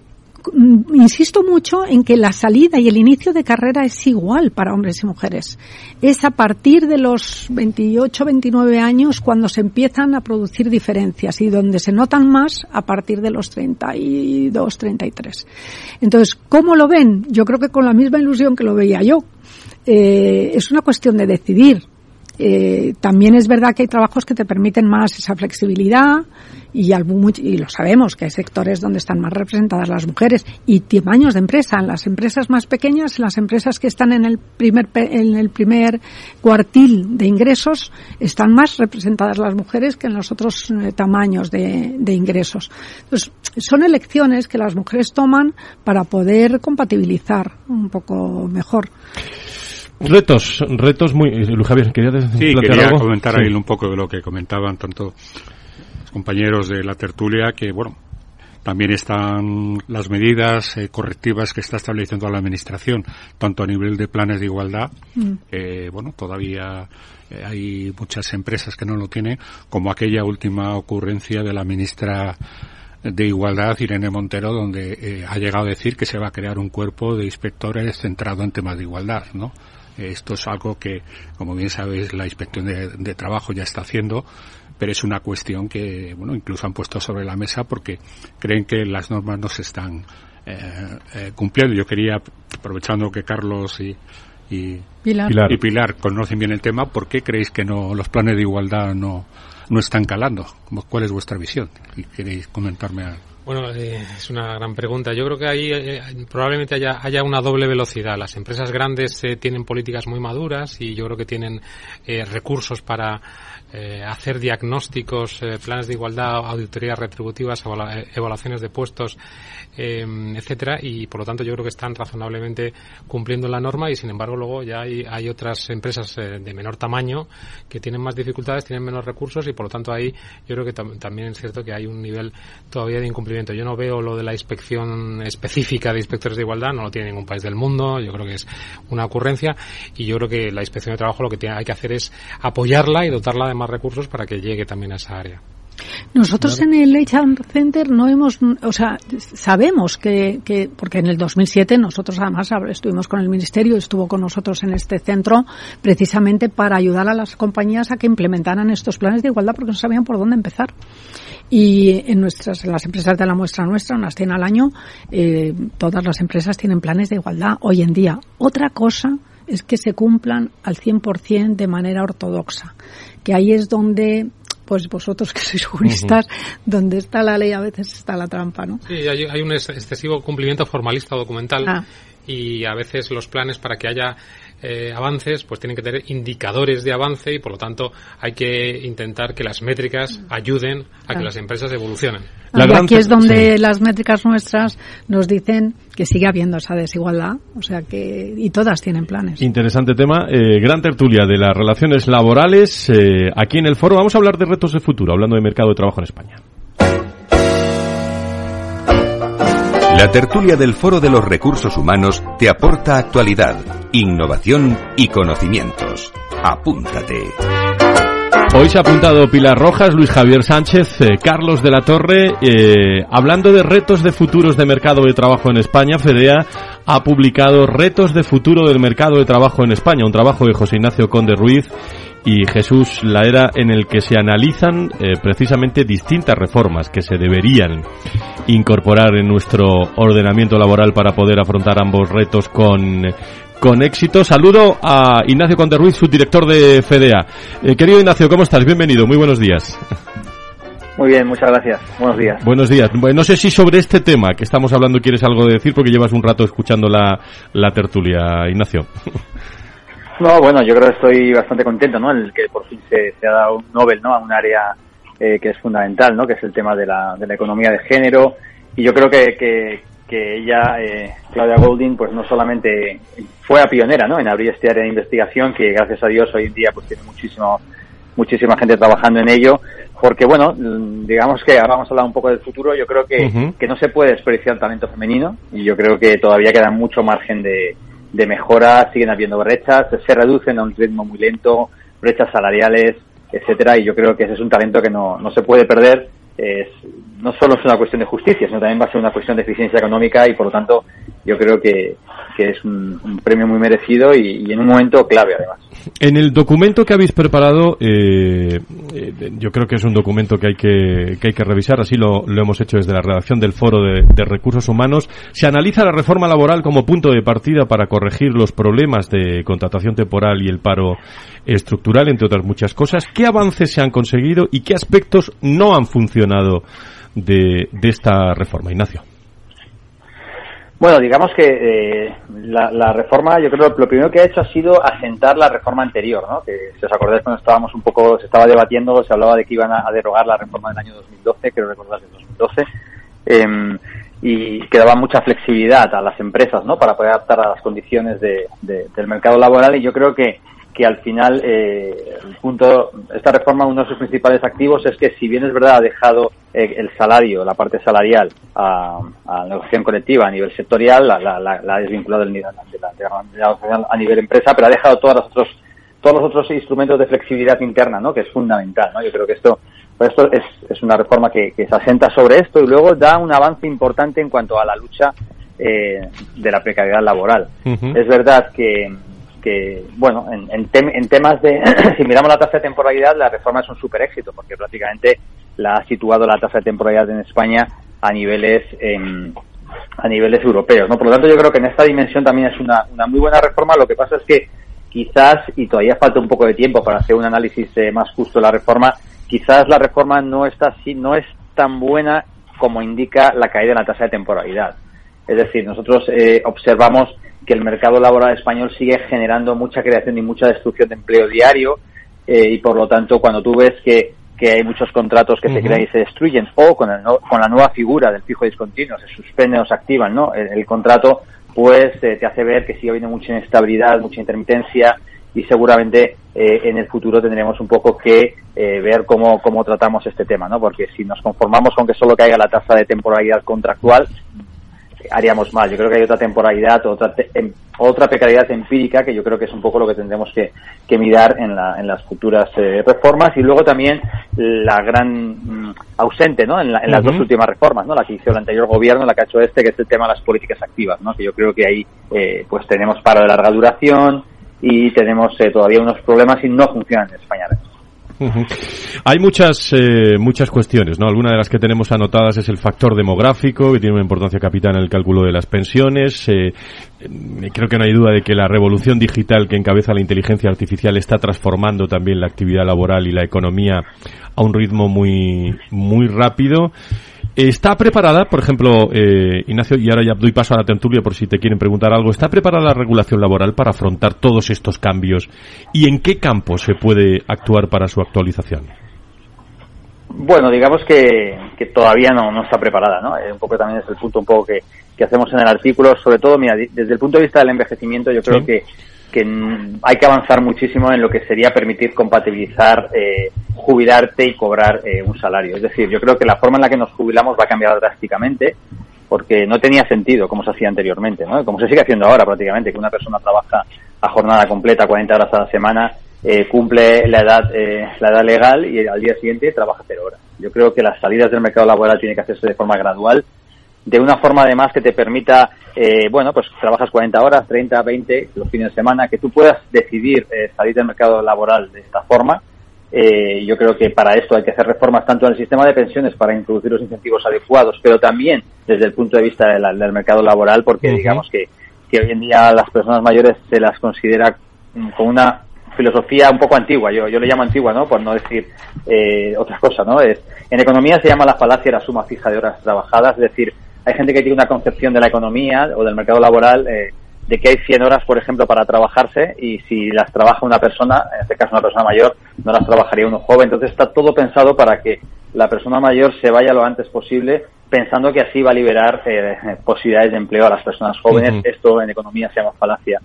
insisto mucho en que la salida y el inicio de carrera es igual para hombres y mujeres. Es a partir de los 28, 29 años cuando se empiezan a producir diferencias y donde se notan más a partir de los 32, 33. Entonces, ¿cómo lo ven? Yo creo que con la misma ilusión que lo veía yo. Eh, es una cuestión de decidir. Eh, también es verdad que hay trabajos que te permiten más esa flexibilidad y, y lo sabemos que hay sectores donde están más representadas las mujeres y tamaños de empresa. En las empresas más pequeñas, las empresas que están en el primer, en el primer cuartil de ingresos, están más representadas las mujeres que en los otros eh, tamaños de, de ingresos. Entonces, son elecciones que las mujeres toman para poder compatibilizar un poco mejor. Retos, retos muy. Luis Javier, quería Sí, quería comentar ahí un poco de lo que comentaban tanto los compañeros de la tertulia, que bueno, también están las medidas eh, correctivas que está estableciendo la Administración, tanto a nivel de planes de igualdad, mm. eh, bueno, todavía eh, hay muchas empresas que no lo tienen, como aquella última ocurrencia de la ministra de Igualdad, Irene Montero, donde ha llegado a decir que se va a crear un cuerpo de inspectores centrado en temas de igualdad, ¿no? Esto es algo que, como bien sabéis, la Inspección de, Trabajo ya está haciendo, pero es una cuestión que, bueno, incluso han puesto sobre la mesa porque creen que las normas no se están eh, eh, cumpliendo. Yo quería, aprovechando que Carlos y, y Pilar. y Pilar conocen bien el tema, ¿por qué creéis que no los planes de igualdad no, no están calando? ¿Cuál es vuestra visión? ¿Queréis comentarme algo? Bueno, eh, es una gran pregunta. Yo creo que ahí eh, probablemente haya, haya una doble velocidad. Las empresas grandes eh, tienen políticas muy maduras y yo creo que tienen recursos para hacer diagnósticos, planes de igualdad, auditorías retributivas, evaluaciones de puestos, etcétera, y por lo tanto yo creo que están razonablemente cumpliendo la norma y sin embargo luego ya hay, hay otras empresas de menor tamaño que tienen más dificultades, tienen menos recursos y por lo tanto ahí yo creo que también es cierto que hay un nivel todavía de incumplimiento. Yo no veo lo de la inspección específica de inspectores de igualdad, no lo tiene ningún país del mundo, yo creo que es una ocurrencia y yo creo que la inspección de trabajo lo que tiene, hay que hacer es apoyarla y dotarla de más recursos para que llegue también a esa área. Nosotros en el HR Center no hemos, o sea, sabemos que, que, porque en el 2007 nosotros además estuvimos con el Ministerio, estuvo con nosotros en este centro precisamente para ayudar a las compañías a que implementaran estos planes de igualdad porque no sabían por dónde empezar. Y en nuestras, en las empresas de la muestra nuestra, unas 100 al año, eh, todas las empresas tienen planes de igualdad hoy en día. Otra cosa es que se cumplan al 100% de manera ortodoxa, que ahí es donde pues vosotros que sois juristas, donde está la ley a veces está la trampa, ¿no? Sí, hay, un excesivo cumplimiento formalista documental ah. y a veces los planes para que haya eh, avances, pues tienen que tener indicadores de avance y por lo tanto hay que intentar que las métricas ayuden a que las empresas evolucionen. y aquí es donde las métricas nuestras nos dicen que sigue habiendo esa desigualdad, o sea que y todas tienen planes. Interesante tema, eh, gran tertulia de las relaciones laborales eh, aquí en el foro. Vamos a hablar de retos de futuro, hablando de mercado de trabajo en España. La tertulia del Foro de los Recursos Humanos te aporta actualidad, innovación y conocimientos. Apúntate. Hoy se ha apuntado Pilar Rojas, Luis Javier Sánchez, eh, Carlos de la Torre, eh, hablando de retos de futuros de mercado de trabajo en España. FEDEA ha publicado Retos de futuro del mercado de trabajo en España, un trabajo de José Ignacio Conde Ruiz y Jesús la era en el que se analizan eh, precisamente distintas reformas que se deberían incorporar en nuestro ordenamiento laboral para poder afrontar ambos retos con con éxito. Saludo a Ignacio Conde Ruiz, subdirector de FEDEA. Eh, querido Ignacio, ¿cómo estás? Bienvenido, muy buenos días. Muy bien, muchas gracias. Buenos días. Buenos días. no sé si sobre este tema que estamos hablando quieres algo de decir porque llevas un rato escuchando la, la tertulia, Ignacio. <laughs> No, bueno, yo creo que estoy bastante contento, ¿no? El que por fin se, ha dado un Nobel, ¿no? A un área eh, que es fundamental, ¿no? Que es el tema de la, de la economía de género. Y yo creo que, que, que ella, eh, Claudia Golding, pues no solamente fue a pionera, ¿no? En abrir este área de investigación que, gracias a Dios, hoy en día pues tiene muchísimo muchísima gente trabajando en ello, porque bueno, digamos que ahora vamos a hablar un poco del futuro, yo creo que, que no se puede desperdiciar el talento femenino y yo creo que todavía queda mucho margen de, de mejora, siguen habiendo brechas, se reducen a un ritmo muy lento, brechas salariales, etcétera, y yo creo que ese es un talento que no, no se puede perder. Es, no solo es una cuestión de justicia, sino también va a ser una cuestión de eficiencia económica y por lo tanto yo creo que, que es un, premio muy merecido y, en un momento clave además. En el documento que habéis preparado, eh, eh, yo creo que es un documento que hay que, que hay que revisar, así lo, lo, hemos hecho desde la redacción del Foro de, de, Recursos Humanos. Se analiza la reforma laboral como punto de partida para corregir los problemas de contratación temporal y el paro estructural, entre otras muchas cosas. ¿Qué avances se han conseguido y qué aspectos no han funcionado de, de esta reforma, Ignacio? Bueno, digamos que eh, la, reforma, yo creo que lo primero que ha hecho ha sido asentar la reforma anterior, ¿no? Que si os acordáis cuando estábamos un poco, se estaba debatiendo, se hablaba de que iban a, derogar la reforma del año 2012, creo recordar del 2012, eh, y que daba mucha flexibilidad a las empresas, ¿no? Para poder adaptar a las condiciones de, del mercado laboral y yo creo que que al final eh, el punto esta reforma uno de sus principales activos es que si bien es verdad ha dejado eh, el salario la parte salarial a, la negociación colectiva a nivel sectorial la, la, ha desvinculado del nivel de la, a nivel empresa pero ha dejado todos los otros todos los otros instrumentos de flexibilidad interna no que es fundamental no yo creo que esto pues esto es, es una reforma que, se asenta sobre esto y luego da un avance importante en cuanto a la lucha eh, de la precariedad laboral. Es verdad que que, bueno, en, en, temas de, <clears throat> si miramos la tasa de temporalidad, la reforma es un super éxito, porque prácticamente la ha situado la tasa de temporalidad en España a niveles em, a niveles europeos, ¿no? Por lo tanto, yo creo que en esta dimensión también es una, una muy buena reforma. Lo que pasa es que quizás, y todavía falta un poco de tiempo para hacer un análisis eh, más justo de la reforma, quizás la reforma no está así, no es tan buena como indica la caída en la tasa de temporalidad. Es decir, nosotros eh, observamos que el mercado laboral español sigue generando mucha creación y mucha destrucción de empleo diario eh, y por lo tanto cuando tú ves que, que hay muchos contratos que se crean y se destruyen o con, el con la nueva figura del fijo discontinuo se suspenden o se activan ¿no? el, contrato pues eh, te hace ver que sigue habiendo mucha inestabilidad, mucha intermitencia y seguramente eh, en el futuro tendremos un poco que ver cómo, cómo tratamos este tema, ¿no? Porque si nos conformamos con que solo caiga la tasa de temporalidad contractual, haríamos mal. Yo creo que hay otra temporalidad, otra, em, otra precariedad empírica que yo creo que es un poco lo que tendremos que, que mirar en, la, en las futuras eh, reformas y luego también la gran mm, ausente ¿no? en, las dos últimas reformas, ¿no? la que hizo el anterior gobierno, la que ha hecho este, que es el tema de las políticas activas, ¿no? que yo creo que ahí eh, pues tenemos paro de larga duración y tenemos eh, todavía unos problemas y no funcionan en España. <laughs> Hay muchas eh, muchas cuestiones, ¿no? Alguna de las que tenemos anotadas es el factor demográfico, que tiene una importancia capital en el cálculo de las pensiones. Eh, eh, creo que no hay duda de que la revolución digital que encabeza la inteligencia artificial está transformando también la actividad laboral y la economía a un ritmo muy muy rápido. ¿Está preparada, por ejemplo, eh, Ignacio, y ahora ya doy paso a la tertulia por si te quieren preguntar algo, ¿está preparada la regulación laboral para afrontar todos estos cambios y en qué campo se puede actuar para su actualización? Bueno, digamos que, todavía no, no, está preparada, ¿no? Eh, un poco también es el punto un poco que, que hacemos en el artículo, sobre todo, mira, desde el punto de vista del envejecimiento, yo creo que que hay que avanzar muchísimo en lo que sería permitir compatibilizar eh, jubilarte y cobrar eh, un salario. Es decir, yo creo que la forma en la que nos jubilamos va a cambiar drásticamente porque no tenía sentido como se hacía anteriormente, ¿no? como se sigue haciendo ahora prácticamente, que una persona trabaja a jornada completa, 40 horas a la semana, eh, cumple la edad, la edad legal y al día siguiente trabaja cero horas. Yo creo que las salidas del mercado laboral tienen que hacerse de forma gradual de una forma además que te permita, eh, bueno, pues trabajas 40 horas, 30, 20 los fines de semana, que tú puedas decidir eh, salir del mercado laboral de esta forma. Eh, yo creo que para esto hay que hacer reformas tanto en el sistema de pensiones para introducir los incentivos adecuados, pero también desde el punto de vista del mercado laboral, porque digamos que, que hoy en día las personas mayores se las considera con una filosofía un poco antigua, yo, yo le llamo antigua, ¿no? Por no decir eh, otra cosa, ¿no? Es, en economía se llama la falacia de la suma fija de horas trabajadas, es decir, hay gente que tiene una concepción de la economía o del mercado laboral eh, de que hay 100 horas, por ejemplo, para trabajarse y si las trabaja una persona, en este caso una persona mayor, no las trabajaría uno joven. Entonces está todo pensado para que la persona mayor se vaya lo antes posible pensando que así va a liberar eh, <laughs> posibilidades de empleo a las personas jóvenes. Esto en economía se llama falacia.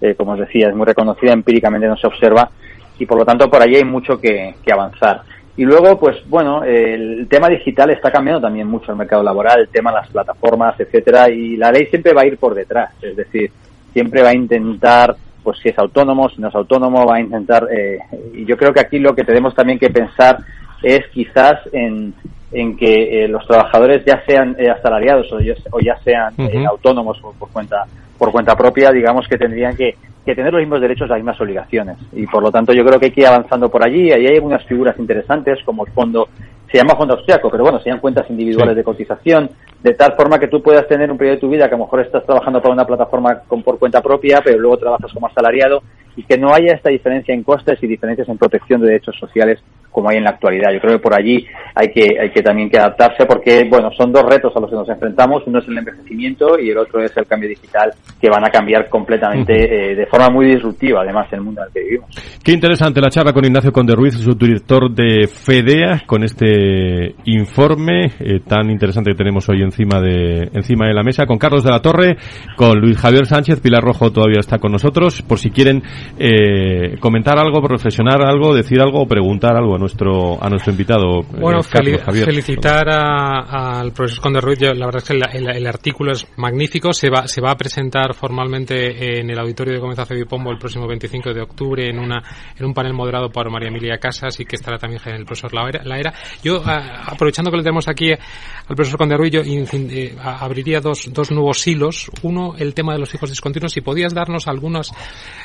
Eh, como os decía, es muy reconocida, empíricamente no se observa y por lo tanto por allí hay mucho que avanzar. Y luego, pues bueno, el tema digital está cambiando también mucho el mercado laboral, el tema de las plataformas, etcétera, y la ley siempre va a ir por detrás, es decir, siempre va a intentar, pues si es autónomo, si no es autónomo, va a intentar, eh, y yo creo que aquí lo que tenemos también que pensar es quizás en, en que eh, los trabajadores ya sean eh, asalariados o, ya sean autónomos por cuenta por cuenta propia, digamos que tendrían que que tener los mismos derechos, las mismas obligaciones. Y por lo tanto yo creo que hay que ir avanzando por allí. Ahí hay algunas figuras interesantes como el fondo, se llama fondo austriaco, pero bueno, serían cuentas individuales de cotización, de tal forma que tú puedas tener un periodo de tu vida que a lo mejor estás trabajando para una plataforma con, por cuenta propia, pero luego trabajas como asalariado y que no haya esta diferencia en costes y diferencias en protección de derechos sociales como hay en la actualidad. Yo creo que por allí hay que, hay que también que adaptarse porque, bueno, son dos retos a los que nos enfrentamos. Uno es el envejecimiento y el otro es el cambio digital que van a cambiar completamente eh, de forma muy disruptiva, además, el mundo en el que vivimos. Qué interesante la charla con Ignacio Conde Ruiz, su director de FEDEA, con este informe eh, tan interesante que tenemos hoy encima de, encima de la mesa, con Carlos de la Torre, con Luis Javier Sánchez, Pilar Rojo todavía está con nosotros, por si quieren eh, comentar algo, reflexionar algo, decir algo o preguntar algo nuestro a nuestro invitado. Eh, bueno, felicitar al profesor Conde Ruiz. la verdad es que el, artículo es magnífico. Se va se va a presentar formalmente en el auditorio de Comeza Pombo el próximo 25 de octubre en una en un panel moderado por María Emilia Casas y que estará también el profesor Laera. Yo, aprovechando que le tenemos aquí al profesor Conde Ruiz, yo eh, abriría dos, dos nuevos hilos. Uno, el tema de los hijos discontinuos. Si podías darnos algunos,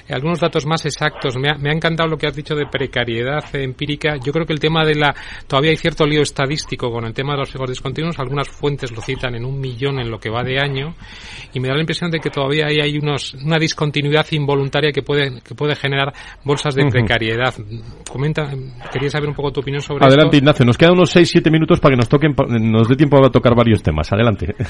algunos datos más exactos. Me ha, me ha encantado lo que has dicho de precariedad empírica yo creo que el tema de la todavía hay cierto lío estadístico con el tema de los fijos discontinuos. Algunas fuentes lo citan en un millón en lo que va de año y me da la impresión de que todavía hay, hay unos, una discontinuidad involuntaria que puede que puede generar bolsas de precariedad. Comenta, quería saber un poco tu opinión sobre Adelante, Ignacio. Nos quedan unos 6-7 minutos para que nos toquen, nos dé tiempo a tocar varios temas. Adelante. <laughs>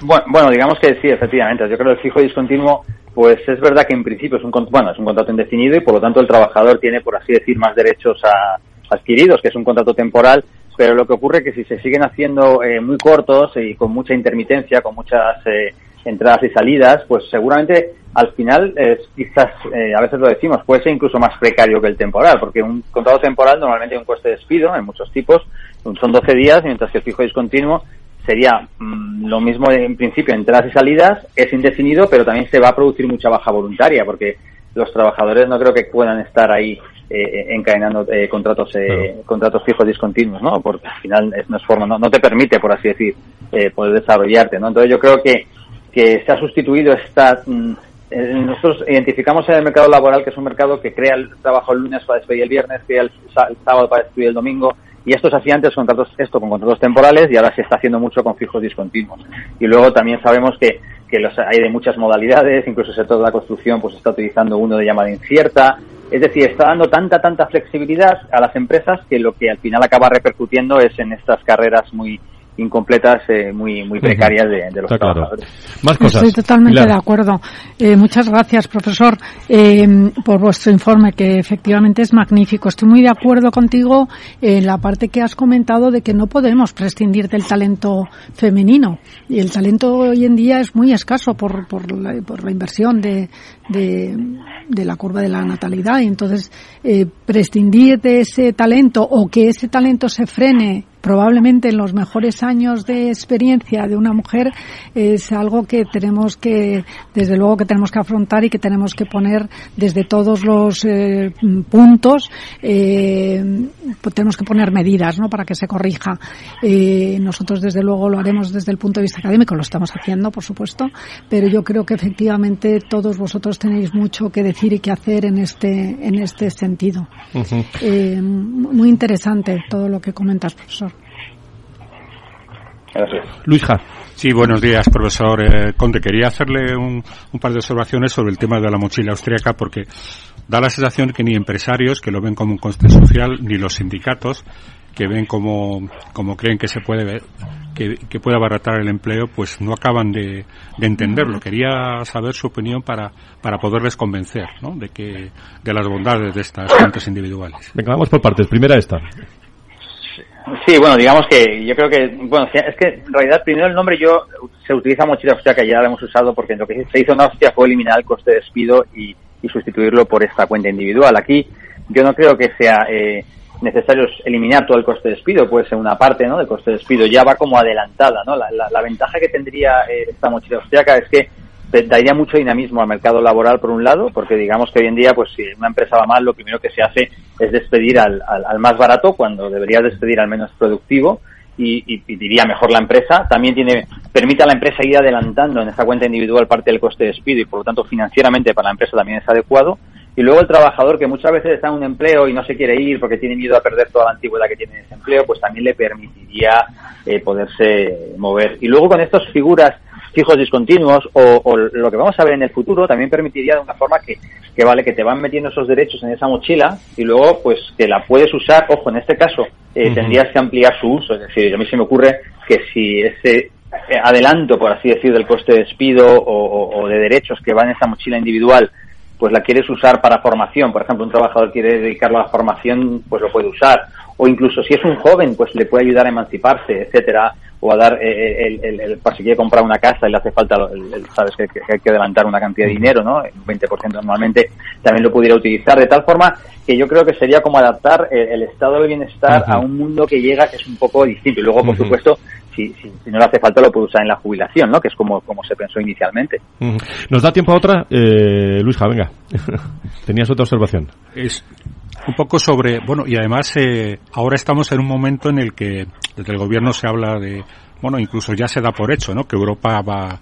Bueno, bueno, digamos que sí, efectivamente. Yo creo que el fijo discontinuo, pues es verdad que en principio es un, bueno, es un contrato indefinido y por lo tanto el trabajador tiene, por así decir, más derechos a, adquiridos, que es un contrato temporal, pero lo que ocurre es que si se siguen haciendo eh, muy cortos y con mucha intermitencia, con muchas eh, entradas y salidas, pues seguramente al final quizás, eh, a veces lo decimos, puede ser incluso más precario que el temporal, porque un contrato temporal normalmente hay un coste de despido en muchos tipos, son 12 días, mientras que el fijo discontinuo sería mm, lo mismo en principio, entradas y salidas, es indefinido, pero también se va a producir mucha baja voluntaria, porque los trabajadores no creo que puedan estar ahí eh, encadenando eh, contratos eh, contratos fijos discontinuos, ¿no? Porque al final es, no es forma, no, te permite, por así decir, eh, poder desarrollarte, ¿no? Entonces yo creo que, que se ha sustituido esta... Mm, nosotros identificamos en el mercado laboral que es un mercado que crea el trabajo el lunes para despedir el viernes, crea el sábado para despedir el domingo, y esto se hacía antes contratos, esto con contratos temporales y ahora se está haciendo mucho con fijos discontinuos. Y luego también sabemos que, que los hay de muchas modalidades, incluso el sector de la construcción pues está utilizando uno de llamada incierta. Es decir, está dando tanta, tanta flexibilidad a las empresas que lo que al final acaba repercutiendo es en estas carreras muy, incompletas, eh, muy, muy precarias de, los trabajadores. Estoy totalmente de acuerdo. Eh, muchas gracias, profesor, eh, por vuestro informe, que efectivamente es magnífico. Estoy muy de acuerdo contigo en la parte que has comentado de que no podemos prescindir del talento femenino. Y el talento hoy en día es muy escaso por, por, la, por la inversión de, de, de, la curva de la natalidad. Y entonces, prescindir de ese talento o que ese talento se frene probablemente en los mejores años de experiencia de una mujer es algo que tenemos que, desde luego que tenemos que afrontar y que tenemos que poner desde todos los eh, puntos, eh, pues tenemos que poner medidas, ¿no? Para que se corrija. Eh, nosotros desde luego lo haremos desde el punto de vista académico, lo estamos haciendo, por supuesto, pero yo creo que efectivamente todos vosotros tenéis mucho que decir y que hacer en este, en este sentido. muy interesante todo lo que comentas, profesor. Luis Ja. Sí, buenos días, profesor eh, Conde. Quería hacerle un, par de observaciones sobre el tema de la mochila austríaca porque da la sensación que ni empresarios, que lo ven como un coste social, ni los sindicatos, que ven como, como creen que se puede ver, que, que puede abaratar el empleo, pues no acaban de, de entenderlo. Quería saber su opinión para, para poderles convencer ¿no? de, que, de las bondades de estas fuentes individuales. Venga, vamos por partes. Primera esta. Sí, bueno, digamos que yo creo que, bueno, es que en realidad primero el nombre yo se utiliza mochila austria que ya lo hemos usado porque lo que se hizo en Austria fue eliminar el coste de despido y, sustituirlo por esta cuenta individual. Aquí yo no creo que sea eh, necesario eliminar todo el coste de despido, puede ser una parte ¿no? del coste de despido, ya va como adelantada. ¿no? La, la, ventaja que tendría eh, esta mochila austriaca es que daría mucho dinamismo al mercado laboral por un lado, porque digamos que hoy en día, pues si una empresa va mal, lo primero que se hace es despedir al, al, más barato cuando debería despedir al menos productivo y, y, diría mejor la empresa. También tiene permite a la empresa ir adelantando en esa cuenta individual parte del coste de despido y por lo tanto financieramente para la empresa también es adecuado. Y luego el trabajador que muchas veces está en un empleo y no se quiere ir porque tiene miedo a perder toda la antigüedad que tiene en ese empleo, pues también le permitiría eh, poderse mover. Y luego con estas figuras fijos discontinuos o, lo que vamos a ver en el futuro también permitiría de una forma que, que vale que te van metiendo esos derechos en esa mochila y luego pues que la puedes usar. Ojo en este caso eh, tendrías que ampliar su uso. Es decir a mí se me ocurre que si ese adelanto por así decir del coste de despido o, o de derechos que va en esa mochila individual pues la quieres usar para formación, por ejemplo, un trabajador quiere dedicarlo a la formación, pues lo puede usar, o incluso si es un joven, pues le puede ayudar a emanciparse, etcétera, o a dar eh, el, el, el, para si quiere comprar una casa y le hace falta, sabes que, hay que adelantar una cantidad de dinero, ¿no? Un 20% normalmente también lo pudiera utilizar, de tal forma que yo creo que sería como adaptar el, estado del bienestar a un mundo que llega que es un poco distinto. Y luego, por supuesto, si, si, no le hace falta lo puede usar en la jubilación, ¿no? Que es como, como se pensó inicialmente. ¿Nos da tiempo a otra? Eh, Luis venga. <laughs> Tenías otra observación. Es un poco sobre, bueno, y además eh, ahora estamos en un momento en el que desde el gobierno se habla de, bueno, incluso ya se da por hecho, ¿no? Que Europa va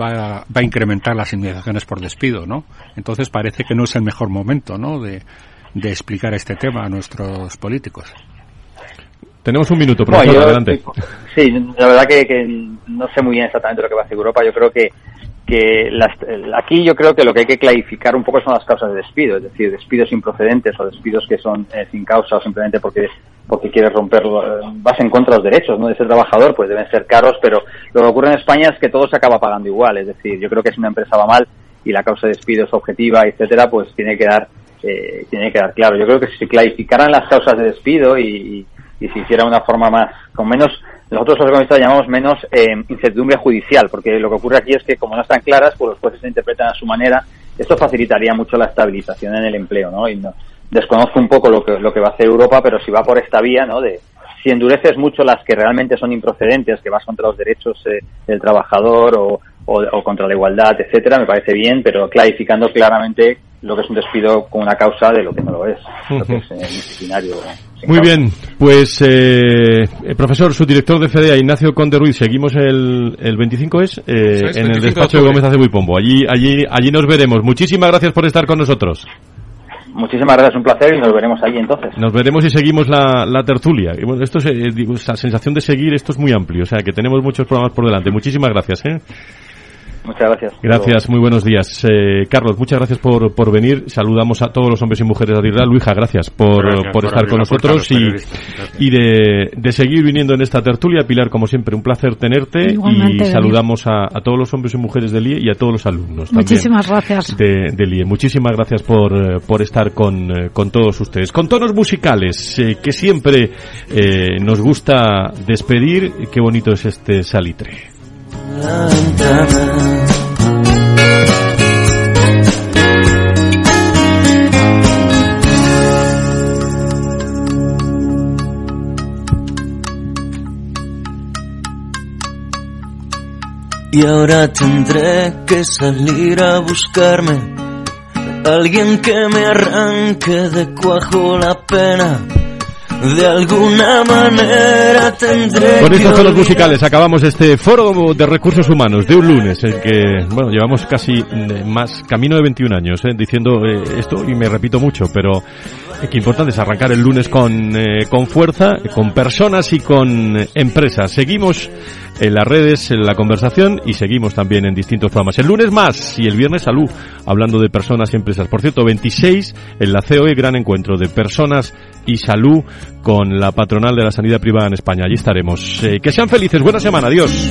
va, va a incrementar las indemnizaciones por despido, ¿no? Entonces parece que no es el mejor momento, ¿no? De, de explicar este tema a nuestros políticos. Tenemos un minuto, profesor, adelante. Sí, la verdad que, que, no sé muy bien exactamente lo que va a hacer Europa. Yo creo que, que las, aquí yo creo que lo que hay que clarificar un poco son las causas de despido, es decir, despidos improcedentes o despidos que son eh, sin causa o simplemente porque porque quieres romper, vas en contra de los derechos ¿no? de ese trabajador, pues deben ser caros, pero lo que ocurre en España es que todo se acaba pagando igual, es decir, yo creo que si una empresa va mal y la causa de despido es objetiva, etcétera, pues tiene que dar eh, tiene que dar claro. Yo creo que si se clarificaran las causas de despido y, y si hiciera una forma más, con menos, nosotros los economistas llamamos menos eh, incertidumbre judicial, porque lo que ocurre aquí es que como no están claras, pues los jueces se interpretan a su manera, esto facilitaría mucho la estabilización en el empleo, ¿no? Y no, desconozco un poco lo que, lo que va a hacer Europa, pero si va por esta vía, ¿no? De, si endureces mucho las que realmente son improcedentes, que vas contra los derechos eh, del trabajador o, o, contra la igualdad, etcétera, me parece bien, pero clarificando claramente lo que es un despido con una causa de lo que no lo es, lo que es eh, disciplinario. Muy bien, pues eh, el profesor, su director de FEDEA, Ignacio Conde Ruiz, seguimos el, el 25 es, eh, en el despacho de Gómez Acebo y Pombo. Allí, allí, allí nos veremos. Muchísimas gracias por estar con nosotros. Muchísimas gracias, un placer y nos veremos allí entonces. Nos veremos y seguimos la, la tertulia. esto es, eh, digo, esta sensación de seguir, esto es muy amplio, o sea que tenemos muchos programas por delante. Muchísimas gracias. ¿eh? Muchas gracias. Gracias, muy buenos días. Eh, Carlos, muchas gracias por, por venir. Saludamos a todos los hombres y mujeres de Adirra. Luija, gracias por, por, estar con nosotros y, y de, de, seguir viniendo en esta tertulia. Pilar, como siempre, un placer tenerte y saludamos a, a, todos los hombres y mujeres del IE y a todos los alumnos. Muchísimas gracias. De, del IE. Muchísimas gracias por, eh, por estar con, eh, con todos ustedes. Con tonos musicales eh, que siempre eh, nos gusta despedir. Qué bonito es este salitre. Y ahora tendré que salir a buscarme. Alguien que me arranque de cuajo la pena de alguna manera tendré Con estos tonos musicales acabamos este foro de recursos humanos de un lunes, en que, bueno, llevamos casi eh, más, camino de 21 años, eh, diciendo eh, esto y me repito mucho, pero qué importante es arrancar el lunes con, con fuerza, con personas y con empresas. Seguimos en las redes, en la conversación y seguimos también en distintos programas. El lunes más y el viernes salud, hablando de personas y empresas. Por cierto, 26 en la COE, gran encuentro de personas y salud con la patronal de la sanidad privada en España. Allí estaremos. Eh, que sean felices. Buena semana. Adiós.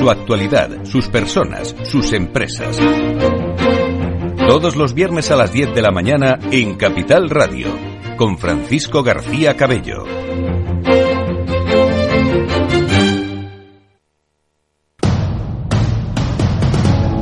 Su actualidad, sus personas, sus empresas. Todos los viernes a las 10 de la mañana en Capital Radio, con Francisco García Cabello.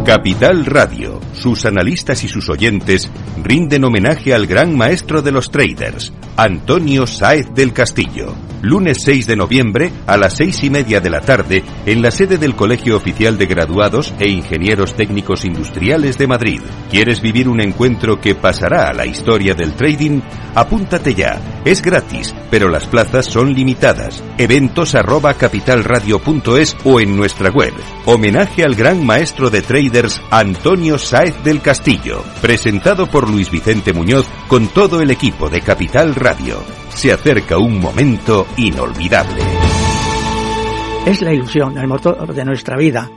Capital Radio, sus analistas y sus oyentes rinden homenaje al gran maestro de los traders, Antonio Sáez del Castillo lunes 6 de noviembre a las seis y media de la tarde en la sede del Colegio Oficial de Graduados e Ingenieros Técnicos Industriales de Madrid. ¿Quieres vivir un encuentro que pasará a la historia del trading? Apúntate ya. Es gratis, pero las plazas son limitadas. Eventos arroba capitalradio.es o en nuestra web. Homenaje al gran maestro de traders Antonio Sáez del Castillo. Presentado por Luis Vicente Muñoz con todo el equipo de Capital Radio se acerca un momento inolvidable. Es la ilusión, el motor de nuestra vida